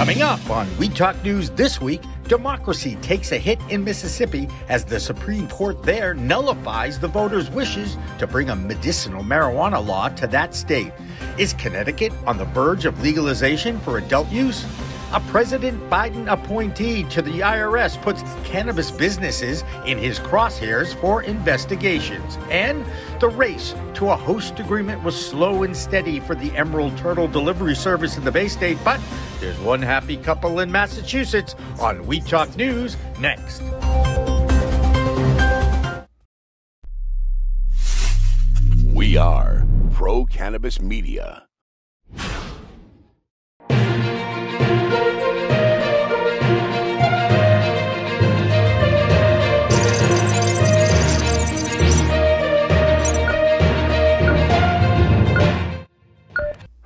Coming up on Weed Talk News this week, democracy takes a hit in Mississippi as the Supreme Court there nullifies the voters' wishes to bring a medicinal marijuana law to that state. Is Connecticut on the verge of legalization for adult use? A President Biden appointee to the IRS puts cannabis businesses in his crosshairs for investigations. And the race to a host agreement was slow and steady for the Emerald Turtle Delivery Service in the Bay State, but there's one happy couple in Massachusetts on Weed Talk News next. We are Pro Cannabis Media.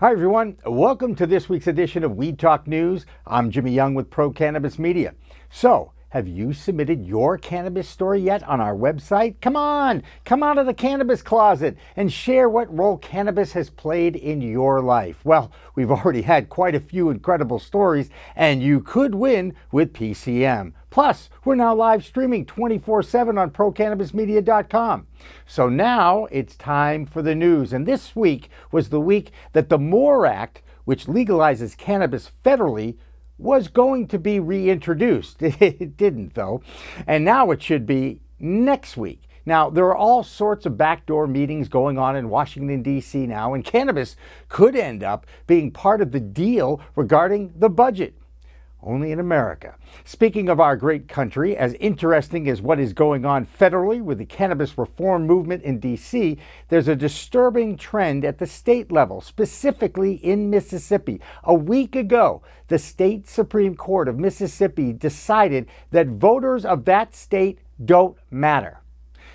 Hi, everyone. Welcome to this week's edition of Weed Talk News. I'm Jimmy Young with Pro Cannabis Media. So, have you submitted your cannabis story yet on our website? Come on, come out of the cannabis closet and share what role cannabis has played in your life. Well, we've already had quite a few incredible stories, and you could win with PCM. Plus, we're now live streaming 24 7 on procannabismedia.com. So now it's time for the news. And this week was the week that the MORE Act, which legalizes cannabis federally, was going to be reintroduced. It didn't, though. And now it should be next week. Now, there are all sorts of backdoor meetings going on in Washington, D.C. now, and cannabis could end up being part of the deal regarding the budget only in America. Speaking of our great country, as interesting as what is going on federally with the cannabis reform movement in D.C., there's a disturbing trend at the state level, specifically in Mississippi. A week ago, the state Supreme Court of Mississippi decided that voters of that state don't matter.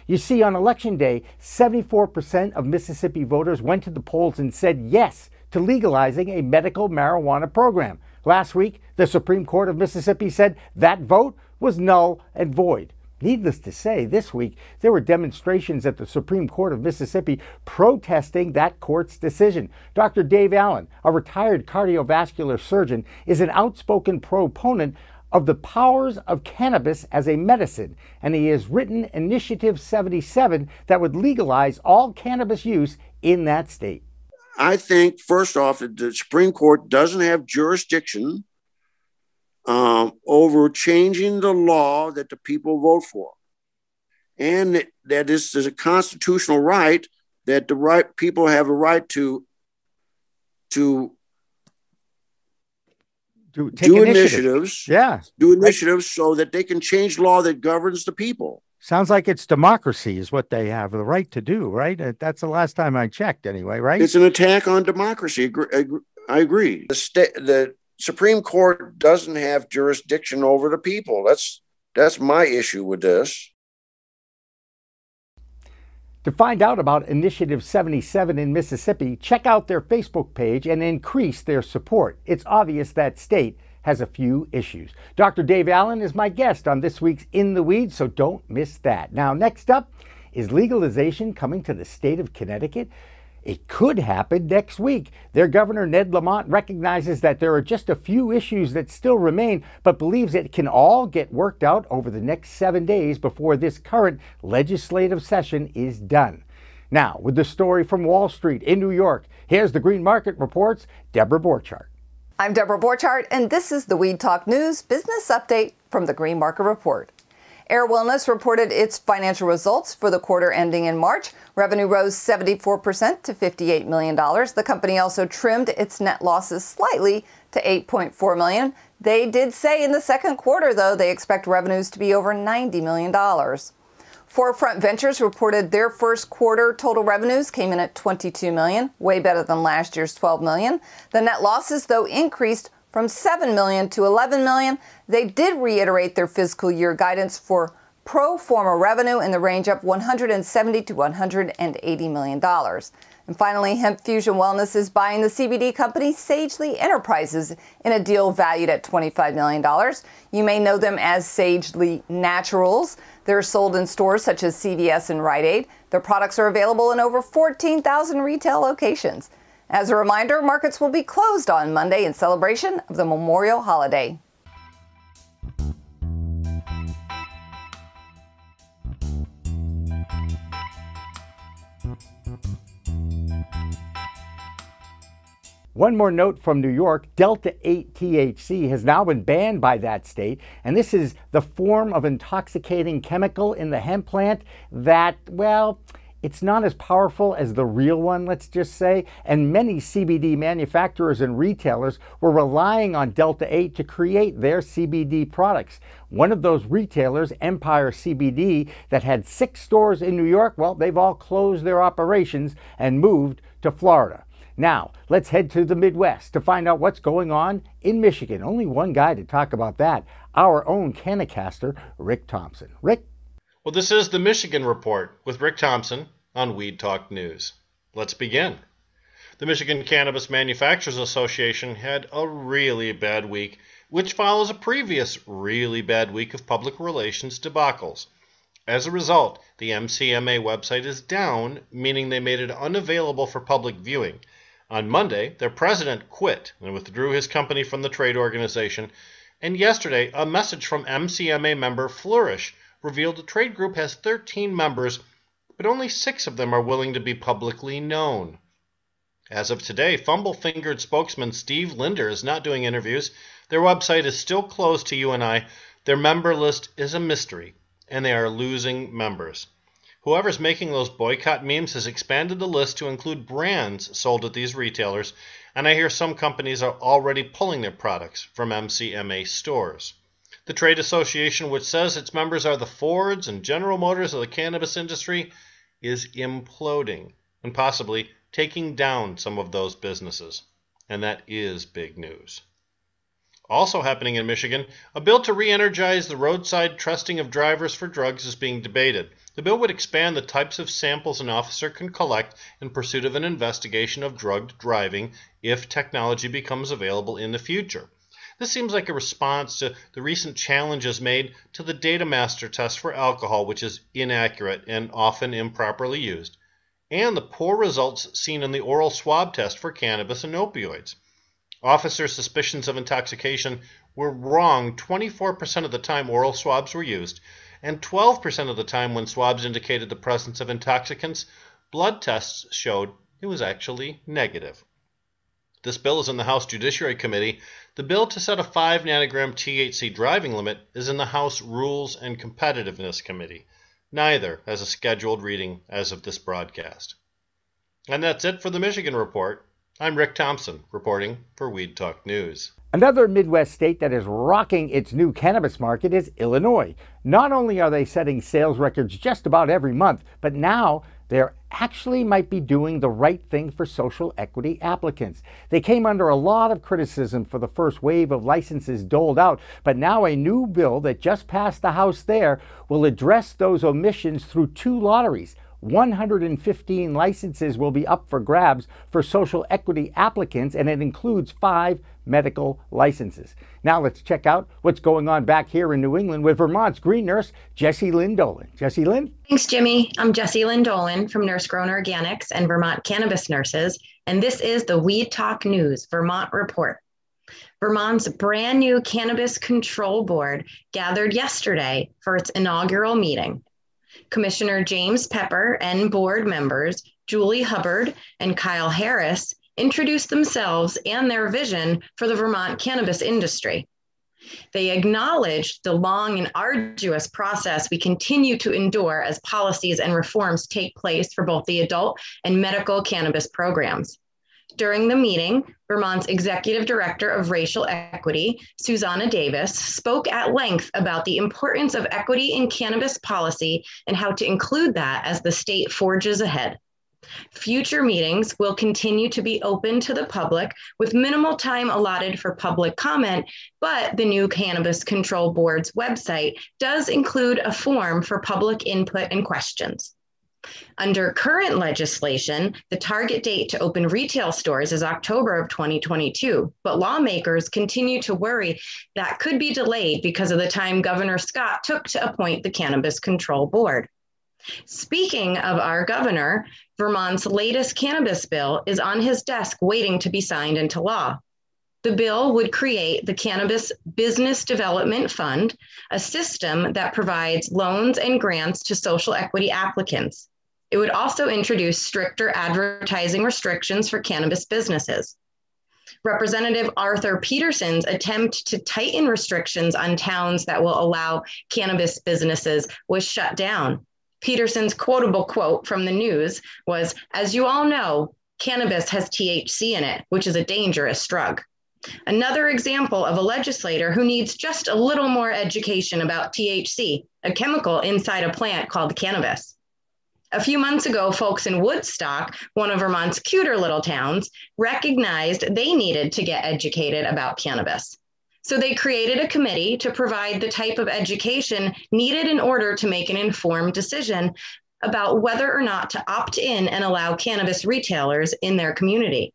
You see, on election day, 74% of Mississippi voters went to the polls and said yes to legalizing a medical marijuana program. Last week, the Supreme Court of Mississippi said that vote was null and void. Needless to say, this week there were demonstrations at the Supreme Court of Mississippi protesting that court's decision. Dr. Dave Allen, a retired cardiovascular surgeon, is an outspoken proponent of the powers of cannabis as a medicine, and he has written Initiative 77 that would legalize all cannabis use in that state. I think, first off, that the Supreme Court doesn't have jurisdiction um, over changing the law that the people vote for. And that, that this is a constitutional right that the right people have a right to to do, do initiatives. Yeah. Do initiatives so that they can change law that governs the people. Sounds like it's democracy is what they have the right to do, right? Uh, that's the last time I checked, anyway, right? It's an attack on democracy. I agree. The state, the Supreme Court doesn't have jurisdiction over the people. That's that's my issue with this. To find out about Initiative 77 in Mississippi, check out their Facebook page and increase their support. It's obvious that state has a few issues. Dr. Dave Allen is my guest on this week's In the Weeds, so don't miss that. Now, next up, is legalization coming to the state of Connecticut? It could happen next week. Their governor, Ned Lamont, recognizes that there are just a few issues that still remain, but believes it can all get worked out over the next seven days before this current legislative session is done. Now, with the story from Wall Street in New York, here's the Green Market Report's Debra Borchardt. I'm Debra Borchardt, and this is the Weed Talk News business update from the Green Market Report. Ayr Wellness reported its financial results for the quarter ending in March. Revenue rose 74% to $58 million. The company also trimmed its net losses slightly to 8.4 million. They did say in the second quarter, though, they expect revenues to be over $90 million. 4Front Ventures reported their first quarter total revenues came in at 22 million, way better than last year's 12 million. The net losses though increased from 7 million to 11 million. They did reiterate their fiscal year guidance for pro forma revenue in the range of 170 to 180 million dollars. And finally, HempFusion Wellness is buying the CBD company Sagely Enterprises in a deal valued at $25 million. You may know them as Sagely Naturals. They're sold in stores such as CVS and Rite Aid. Their products are available in over 14,000 retail locations. As a reminder, markets will be closed on Monday in celebration of the Memorial holiday. One more note from New York Delta 8 THC has now been banned by that state, and this is the form of intoxicating chemical in the hemp plant that, well, it's not as powerful as the real one, let's just say, and many CBD manufacturers and retailers were relying on Delta 8 to create their CBD products. One of those retailers, Empire CBD, that had six stores in New York, well, they've all closed their operations and moved to Florida. Now, let's head to the Midwest to find out what's going on in Michigan. Only one guy to talk about that our own Cannacaster, Rick Thompson. Rick? Well, this is the Michigan Report with Rick Thompson on Weed Talk News. Let's begin. The Michigan Cannabis Manufacturers Association had a really bad week, which follows a previous really bad week of public relations debacles. As a result, the MCMA website is down, meaning they made it unavailable for public viewing. On Monday, their president quit and withdrew his company from the trade organization. And yesterday, a message from MCMA member Flourish revealed the trade group has 13 members, but only six of them are willing to be publicly known. As of today, fumble fingered spokesman Steve Linder is not doing interviews. Their website is still closed to you and I. Their member list is a mystery, and they are losing members. Whoever's making those boycott memes has expanded the list to include brands sold at these retailers, and I hear some companies are already pulling their products from MCMA stores. The trade association, which says its members are the Fords and General Motors of the cannabis industry, is imploding and possibly taking down some of those businesses. And that is big news. Also happening in Michigan, a bill to re energize the roadside trusting of drivers for drugs is being debated. The bill would expand the types of samples an officer can collect in pursuit of an investigation of drugged driving if technology becomes available in the future. This seems like a response to the recent challenges made to the data master test for alcohol, which is inaccurate and often improperly used, and the poor results seen in the oral swab test for cannabis and opioids. Officers' suspicions of intoxication were wrong 24% of the time oral swabs were used, and 12% of the time when swabs indicated the presence of intoxicants, blood tests showed it was actually negative. This bill is in the House Judiciary Committee. The bill to set a 5 nanogram THC driving limit is in the House Rules and Competitiveness Committee. Neither has a scheduled reading as of this broadcast. And that's it for the Michigan Report. I'm Rick Thompson, reporting for Weed Talk News. Another Midwest state that is rocking its new cannabis market is Illinois. Not only are they setting sales records just about every month, but now they actually might be doing the right thing for social equity applicants. They came under a lot of criticism for the first wave of licenses doled out, but now a new bill that just passed the House there will address those omissions through two lotteries. 115 licenses will be up for grabs for social equity applicants, and it includes five medical licenses. Now let's check out what's going on back here in New England with Vermont's green nurse, Jessilyn Dolan. Jessilyn? Thanks, Jimmy. I'm Jessilyn Dolan from Nurse Grown Organics and Vermont Cannabis Nurses, and this is the Weed Talk News Vermont Report. Vermont's brand new Cannabis Control Board gathered yesterday for its inaugural meeting. Commissioner James Pepper and board members Julie Hubbard and Kyle Harris introduced themselves and their vision for the Vermont cannabis industry. They acknowledged the long and arduous process we continue to endure as policies and reforms take place for both the adult and medical cannabis programs. During the meeting, Vermont's Executive Director of Racial Equity, Xusana Davis, spoke at length about the importance of equity in cannabis policy and how to include that as the state forges ahead. Future meetings will continue to be open to the public with minimal time allotted for public comment, but the new Cannabis Control Board's website does include a form for public input and questions. Under current legislation, the target date to open retail stores is October of 2022, but lawmakers continue to worry that could be delayed because of the time Governor Scott took to appoint the Cannabis Control Board. Speaking of our governor, Vermont's latest cannabis bill is on his desk waiting to be signed into law. The bill would create the Cannabis Business Development Fund, a system that provides loans and grants to social equity applicants. It would also introduce stricter advertising restrictions for cannabis businesses. Representative Arthur Peterson's attempt to tighten restrictions on towns that will allow cannabis businesses was shut down. Peterson's quotable quote from the news was As you all know, cannabis has THC in it, which is a dangerous drug. Another example of a legislator who needs just a little more education about THC, a chemical inside a plant called cannabis. A few months ago, folks in Woodstock, one of Vermont's cuter little towns, recognized they needed to get educated about cannabis. So they created a committee to provide the type of education needed in order to make an informed decision about whether or not to opt in and allow cannabis retailers in their community.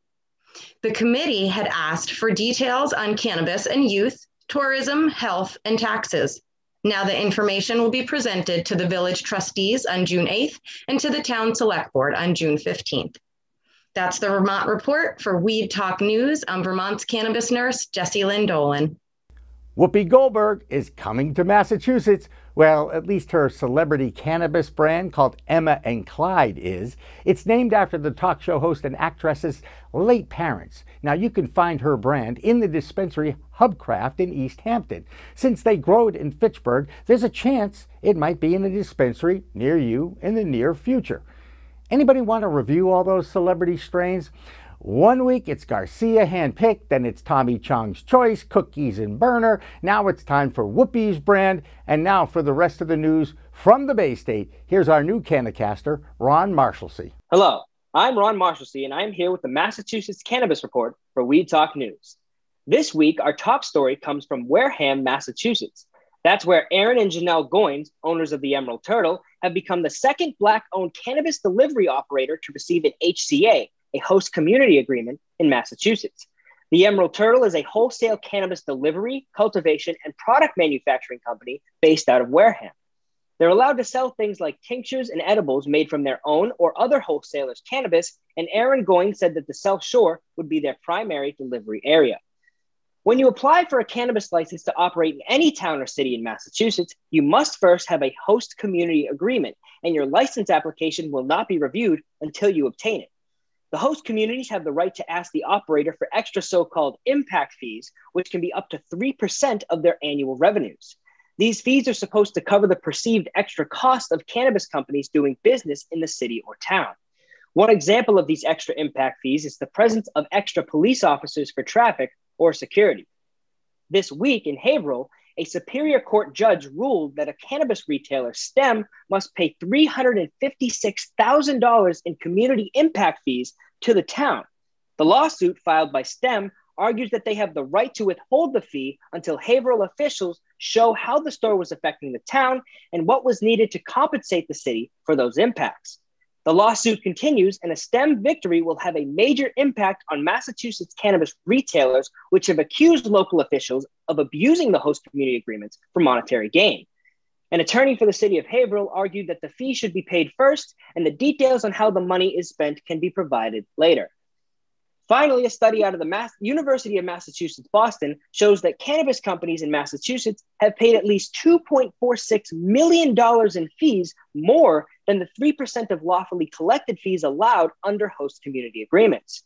The committee had asked for details on cannabis and youth, tourism, health, and taxes. Now the information will be presented to the village trustees on June 8th and to the town select board on June 15th. That's the Vermont report for Weed Talk News. I'm Vermont's cannabis nurse, Jessilyn Dolan. Whoopi Goldberg is coming to Massachusetts. Well, at least her celebrity cannabis brand called Emma and Clyde is. It's named after the talk show host and actress's late parents. Now, you can find her brand in the dispensary Hubcraft in Easthampton. Since they grow it in Fitchburg, there's a chance it might be in a dispensary near you in the near future. Anybody want to review all those celebrity strains? One week it's Garcia handpicked, then it's Tommy Chong's Choice, Cookies and Berner. Now it's time for Whoopi's brand. And now for the rest of the news from the Bay State, here's our new Canacaster, Ron Marshalsea. Hello, I'm Ron Marshalsea, and I'm here with the Massachusetts Cannabis Report for Weed Talk News. This week, our top story comes from Wareham, Massachusetts. That's where Aaron and Janelle Goines, owners of the Emerald Turtle, have become the second Black owned cannabis delivery operator to receive an HCA, a host community agreement in Massachusetts. The Emerald Turtle is a wholesale cannabis delivery, cultivation, and product manufacturing company based out of Wareham. They're allowed to sell things like tinctures and edibles made from their own or other wholesalers' cannabis, and Aaron Goines said that the South Shore would be their primary delivery area. When you apply for a cannabis license to operate in any town or city in Massachusetts, you must first have a host community agreement, and your license application will not be reviewed until you obtain it. The host communities have the right to ask the operator for extra so called impact fees, which can be up to 3% of their annual revenues. These fees are supposed to cover the perceived extra cost of cannabis companies doing business in the city or town. One example of these extra impact fees is the presence of extra police officers for traffic or security. This week in Haverhill, a Superior Court judge ruled that a cannabis retailer, STEM, must pay $356,000 in community impact fees to the town. The lawsuit filed by STEM argues that they have the right to withhold the fee until Haverhill officials show how the store was affecting the town and what was needed to compensate the city for those impacts. The lawsuit continues, and a STEM victory will have a major impact on Massachusetts cannabis retailers, which have accused local officials of abusing the host community agreements for monetary gain. An attorney for the city of Haverhill argued that the fee should be paid first and the details on how the money is spent can be provided later. Finally, a study out of the Mass- University of Massachusetts Boston shows that cannabis companies in Massachusetts have paid at least $2.46 million in fees more than the 3% of lawfully collected fees allowed under host community agreements.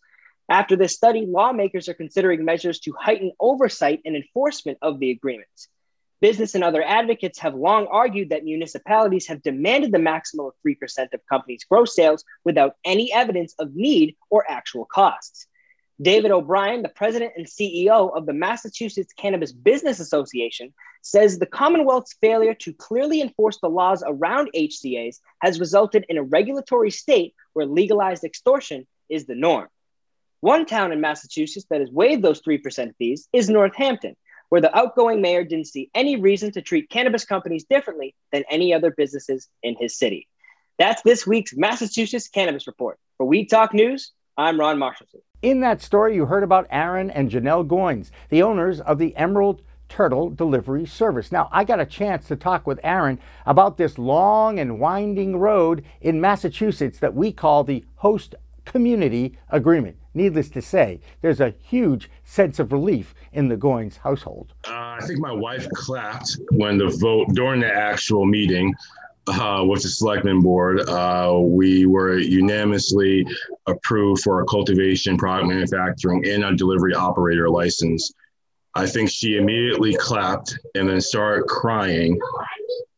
After this study, lawmakers are considering measures to heighten oversight and enforcement of the agreements. Business and other advocates have long argued that municipalities have demanded the maximum of 3% of companies' gross sales without any evidence of need or actual costs. David O'Brien, the president and CEO of the Massachusetts Cannabis Business Association, says the Commonwealth's failure to clearly enforce the laws around HCAs has resulted in a regulatory state where legalized extortion is the norm. One town in Massachusetts that has waived those 3% fees is Northampton, where the outgoing mayor didn't see any reason to treat cannabis companies differently than any other businesses in his city. That's this week's Massachusetts Cannabis Report. For Weed Talk News, I'm Ron Marshall. In that story, you heard about Aaron and Janelle Goines, the owners of the Emerald Turtle Delivery Service. Now, I got a chance to talk with Aaron about this long and winding road in Massachusetts that we call the Host Community Agreement. Needless to say, there's a huge sense of relief in the Goines household. Uh, I think my wife clapped when the vote during the actual meeting uh, with the selectmen board, uh, we were unanimously approved for a cultivation, product manufacturing, and a delivery operator license. I think she immediately clapped and then started crying.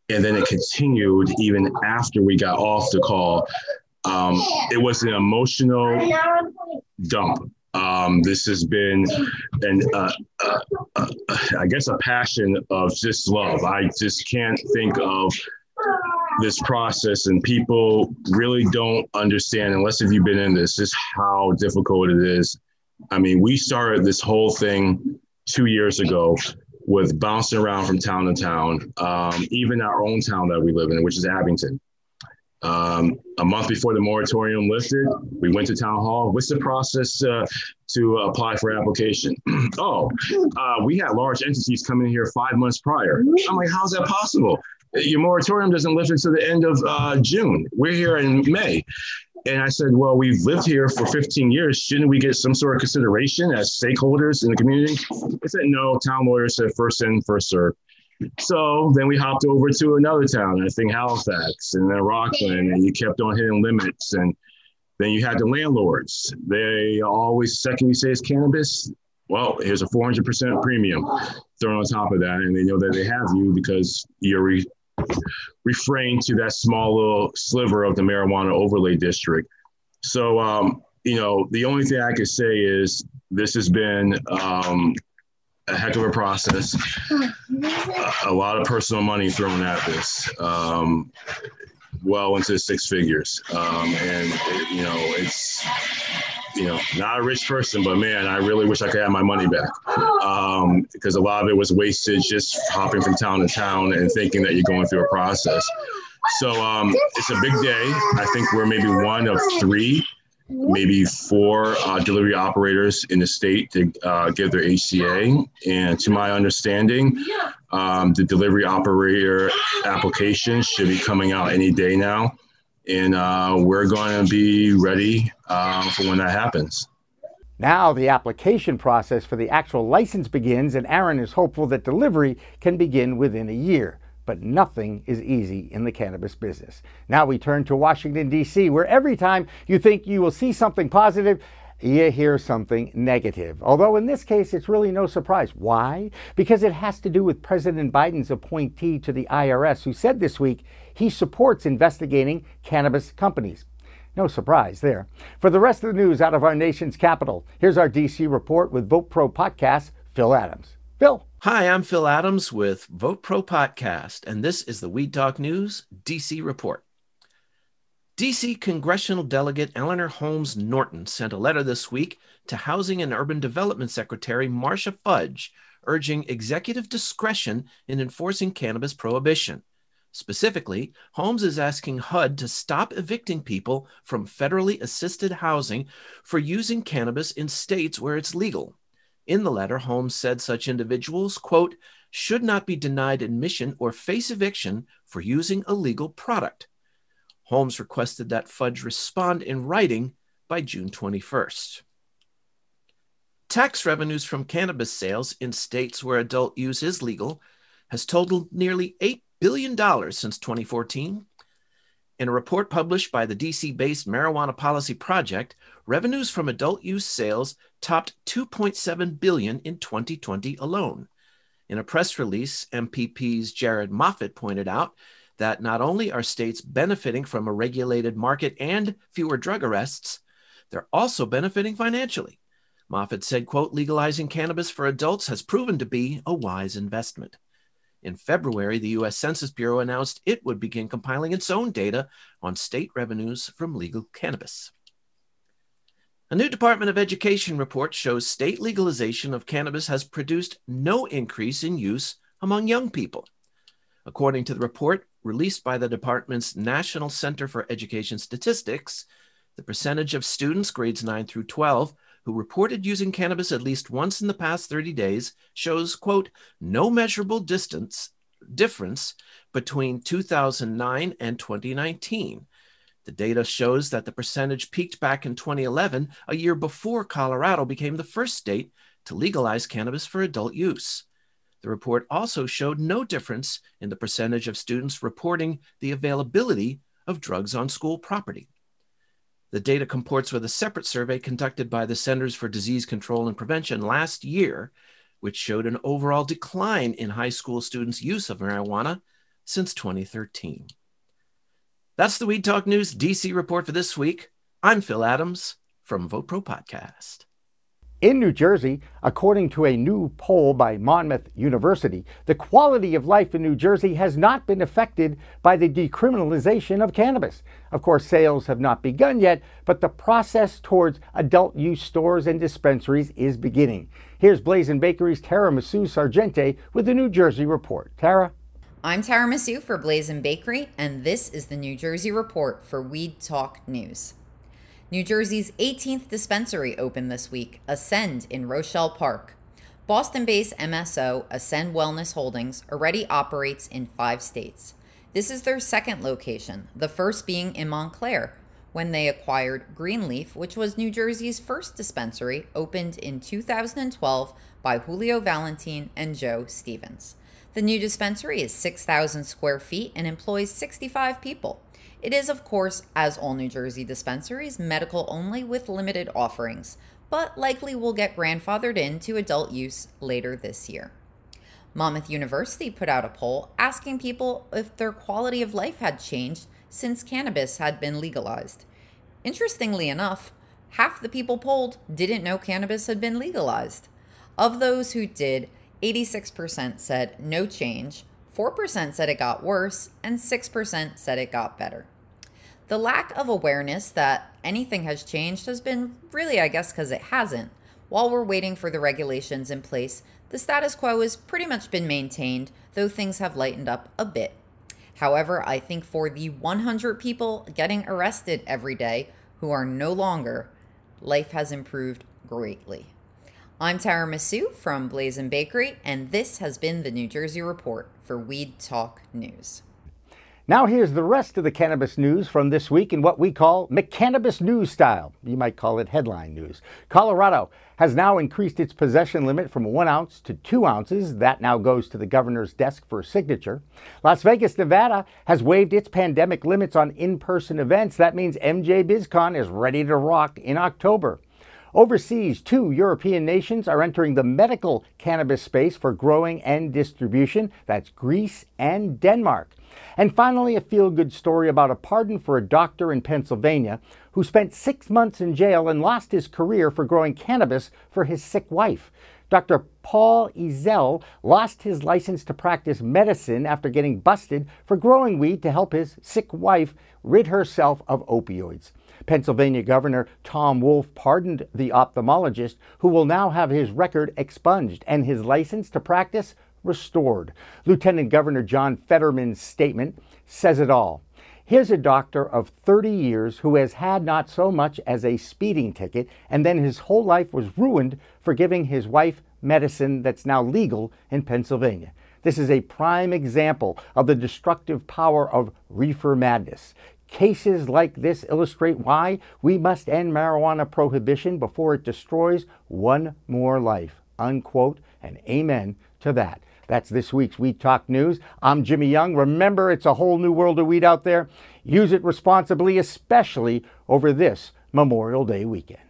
And then it continued even after we got off the call. Um, it was an emotional dump. Um, this has been an, uh, uh, uh, I guess, a passion of just love. I just can't think of this process and people really don't understand unless if you've been in this just how difficult it is i mean we started this whole thing two years ago with bouncing around from town to town um, even our own town that we live in which is abington um, a month before the moratorium lifted we went to town hall what's the process uh, to apply for application oh uh, we had large entities coming in here five months prior i'm like how's that possible your moratorium doesn't lift until the end of uh, June. We're here in May. And I said, well, we've lived here for 15 years. Shouldn't we get some sort of consideration as stakeholders in the community? They said, no, town lawyer said first in, first serve. So then we hopped over to another town, I think Halifax and then Rockland, and you kept on hitting limits. And then you had the landlords. They always, second you say it's cannabis, well, here's a 400% premium thrown on top of that. And they know that they have you because you're re- to that small little sliver of the marijuana overlay district. So, um, you know, the only thing I could say is this has been um, a heck of a process, a, lot of personal money thrown at this, um, well into six figures. Um, and, it, you know, it's, you know, not a rich person, but man, I really wish I could have my money back um, because a lot of it was wasted just hopping from town to town and thinking that you're going through a process. So um, it's a big day. I think we're maybe one of three, maybe four uh, delivery operators in the state to uh, give their HCA. And to my understanding, um, the delivery operator application should be coming out any day now and uh, we're going to be ready uh, for when that happens. Now the application process for the actual license begins, and Aaron is hopeful that delivery can begin within a year. But nothing is easy in the cannabis business. Now we turn to Washington, D.C., where every time you think you will see something positive, you hear something negative. Although in this case, it's really no surprise. Why? Because it has to do with President Biden's appointee to the IRS, who said this week he supports investigating cannabis companies. No surprise there. For the rest of the news out of our nation's capital, here's our DC report with Vote Pro Podcast, Phil Adams. Phil. Hi, I'm Phil Adams with Vote Pro Podcast, and this is the Weed Talk News DC report. DC congressional delegate Eleanor Holmes Norton sent a letter this week to Housing and Urban Development Secretary Marcia Fudge urging executive discretion in enforcing cannabis prohibition. Specifically, Holmes is asking HUD to stop evicting people from federally assisted housing for using cannabis in states where it's legal. In the letter, Holmes said such individuals, quote, should not be denied admission or face eviction for using a legal product. Holmes requested that Fudge respond in writing by June 21st. Tax revenues from cannabis sales in states where adult use is legal has totaled nearly $8 billion since 2014. In a report published by the DC based Marijuana Policy Project, revenues from adult use sales topped 2.7 billion in 2020 alone. In a press release, MPP's Jared Moffat pointed out that not only are states benefiting from a regulated market and fewer drug arrests, they're also benefiting financially. Moffat said, quote, legalizing cannabis for adults has proven to be a wise investment. In February, the U.S. Census Bureau announced it would begin compiling its own data on state revenues from legal cannabis. A new Department of Education report shows state legalization of cannabis has produced no increase in use among young people. According to the report released by the department's National Center for Education Statistics, the percentage of students grades 9 through 12 who reported using cannabis at least once in the past 30 days, shows, quote, no measurable distance difference between 2009 and 2019. The data shows that the percentage peaked back in 2011, a year before Colorado became the first state to legalize cannabis for adult use. The report also showed no difference in the percentage of students reporting the availability of drugs on school property. The data comports with a separate survey conducted by the Centers for Disease Control and Prevention last year, which showed an overall decline in high school students' use of marijuana since 2013. That's the Weed Talk News DC report for this week. I'm Phil Adams from VotePro Podcast. In New Jersey, according to a new poll by Monmouth University, the quality of life in New Jersey has not been affected by the decriminalization of cannabis. Of course, sales have not begun yet, but the process towards adult use stores and dispensaries is beginning. Here's Blazing Bakery's Tara Masu Sargente with the New Jersey Report. Tara? I'm Tara Masu for Blazing Bakery, and this is the New Jersey Report for Weed Talk News. New Jersey's 18th dispensary opened this week, Ascend in Rochelle Park. Boston based MSO Ascend Wellness Holdings already operates in five states. This is their second location, the first being in Montclair, when they acquired Greenleaf, which was New Jersey's first dispensary, opened in 2012 by Julio Valentin and Joe Stevens. The new dispensary is 6,000 square feet and employs 65 people. It is, of course, as all New Jersey dispensaries, medical only with limited offerings, but likely will get grandfathered into adult use later this year. Monmouth University put out a poll asking people if their quality of life had changed since cannabis had been legalized. Interestingly enough, half the people polled didn't know cannabis had been legalized. Of those who did, 86% said no change, 4% said it got worse, and 6% said it got better. The lack of awareness that anything has changed has been really, I guess, because it hasn't. While we're waiting for the regulations in place, the status quo has pretty much been maintained, though things have lightened up a bit. However, I think for the 100 people getting arrested every day who are no longer, life has improved greatly. I'm Tara Masu from Blazing Bakery, and this has been the New Jersey Report for Weed Talk News. Now, here's the rest of the cannabis news from this week in what we call McCannabis news style. You might call it headline news. Colorado has now increased its possession limit from one ounce to two ounces. That now goes to the governor's desk for signature. Las Vegas, Nevada has waived its pandemic limits on in person events. That means MJ BizCon is ready to rock in October. Overseas, two European nations are entering the medical cannabis space for growing and distribution. That's Greece and Denmark. And finally, a feel good story about a pardon for a doctor in Pennsylvania who spent six months in jail and lost his career for growing cannabis for his sick wife. Dr. Paul Ezel lost his license to practice medicine after getting busted for growing weed to help his sick wife rid herself of opioids. Pennsylvania Governor Tom Wolf pardoned the ophthalmologist, who will now have his record expunged and his license to practice restored. Lieutenant Governor John Fetterman's statement says it all. Here's a doctor of 30 years who has had not so much as a speeding ticket, and then his whole life was ruined for giving his wife medicine that's now legal in Pennsylvania. This is a prime example of the destructive power of reefer madness. Cases like this illustrate why we must end marijuana prohibition before it destroys one more life. Unquote, and amen to that. That's this week's Weed Talk News. I'm Jimmy Young. Remember, it's a whole new world of weed out there. Use it responsibly, especially over this Memorial Day weekend.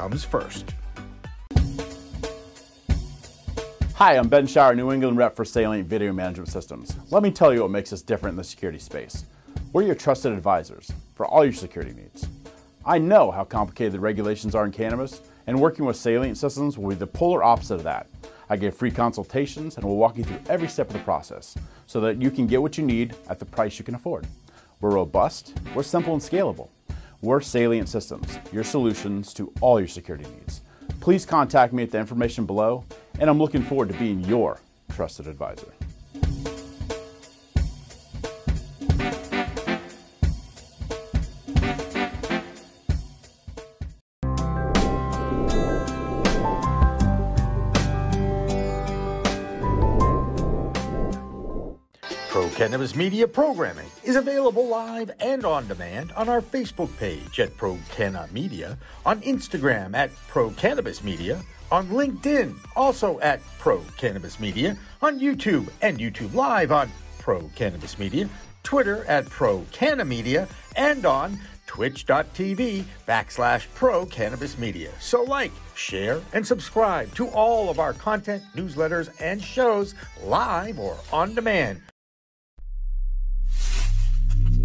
comes first. Hi, I'm Ben Shower, New England rep for Salient Video Management Systems. Let me tell you what makes us different in the security space. We're your trusted advisors for all your security needs. I know how complicated the regulations are in cannabis, and working with Salient Systems will be the polar opposite of that. I give free consultations and will walk you through every step of the process so that you can get what you need at the price you can afford. We're robust, we're simple and scalable. We're Salient Systems, your solutions to all your security needs. Please contact me at the information below, and I'm looking forward to being your trusted advisor. Cannabis Media programming is available live and on demand on our Facebook page at Pro Canna Media, on Instagram at Pro Cannabis Media, on LinkedIn also at Pro Cannabis Media, on YouTube and YouTube Live on Pro Cannabis Media, Twitter at Pro Canna Media, and on twitch.tv backslash pro cannabis media. So like, share, and subscribe to all of our content, newsletters, and shows live or on demand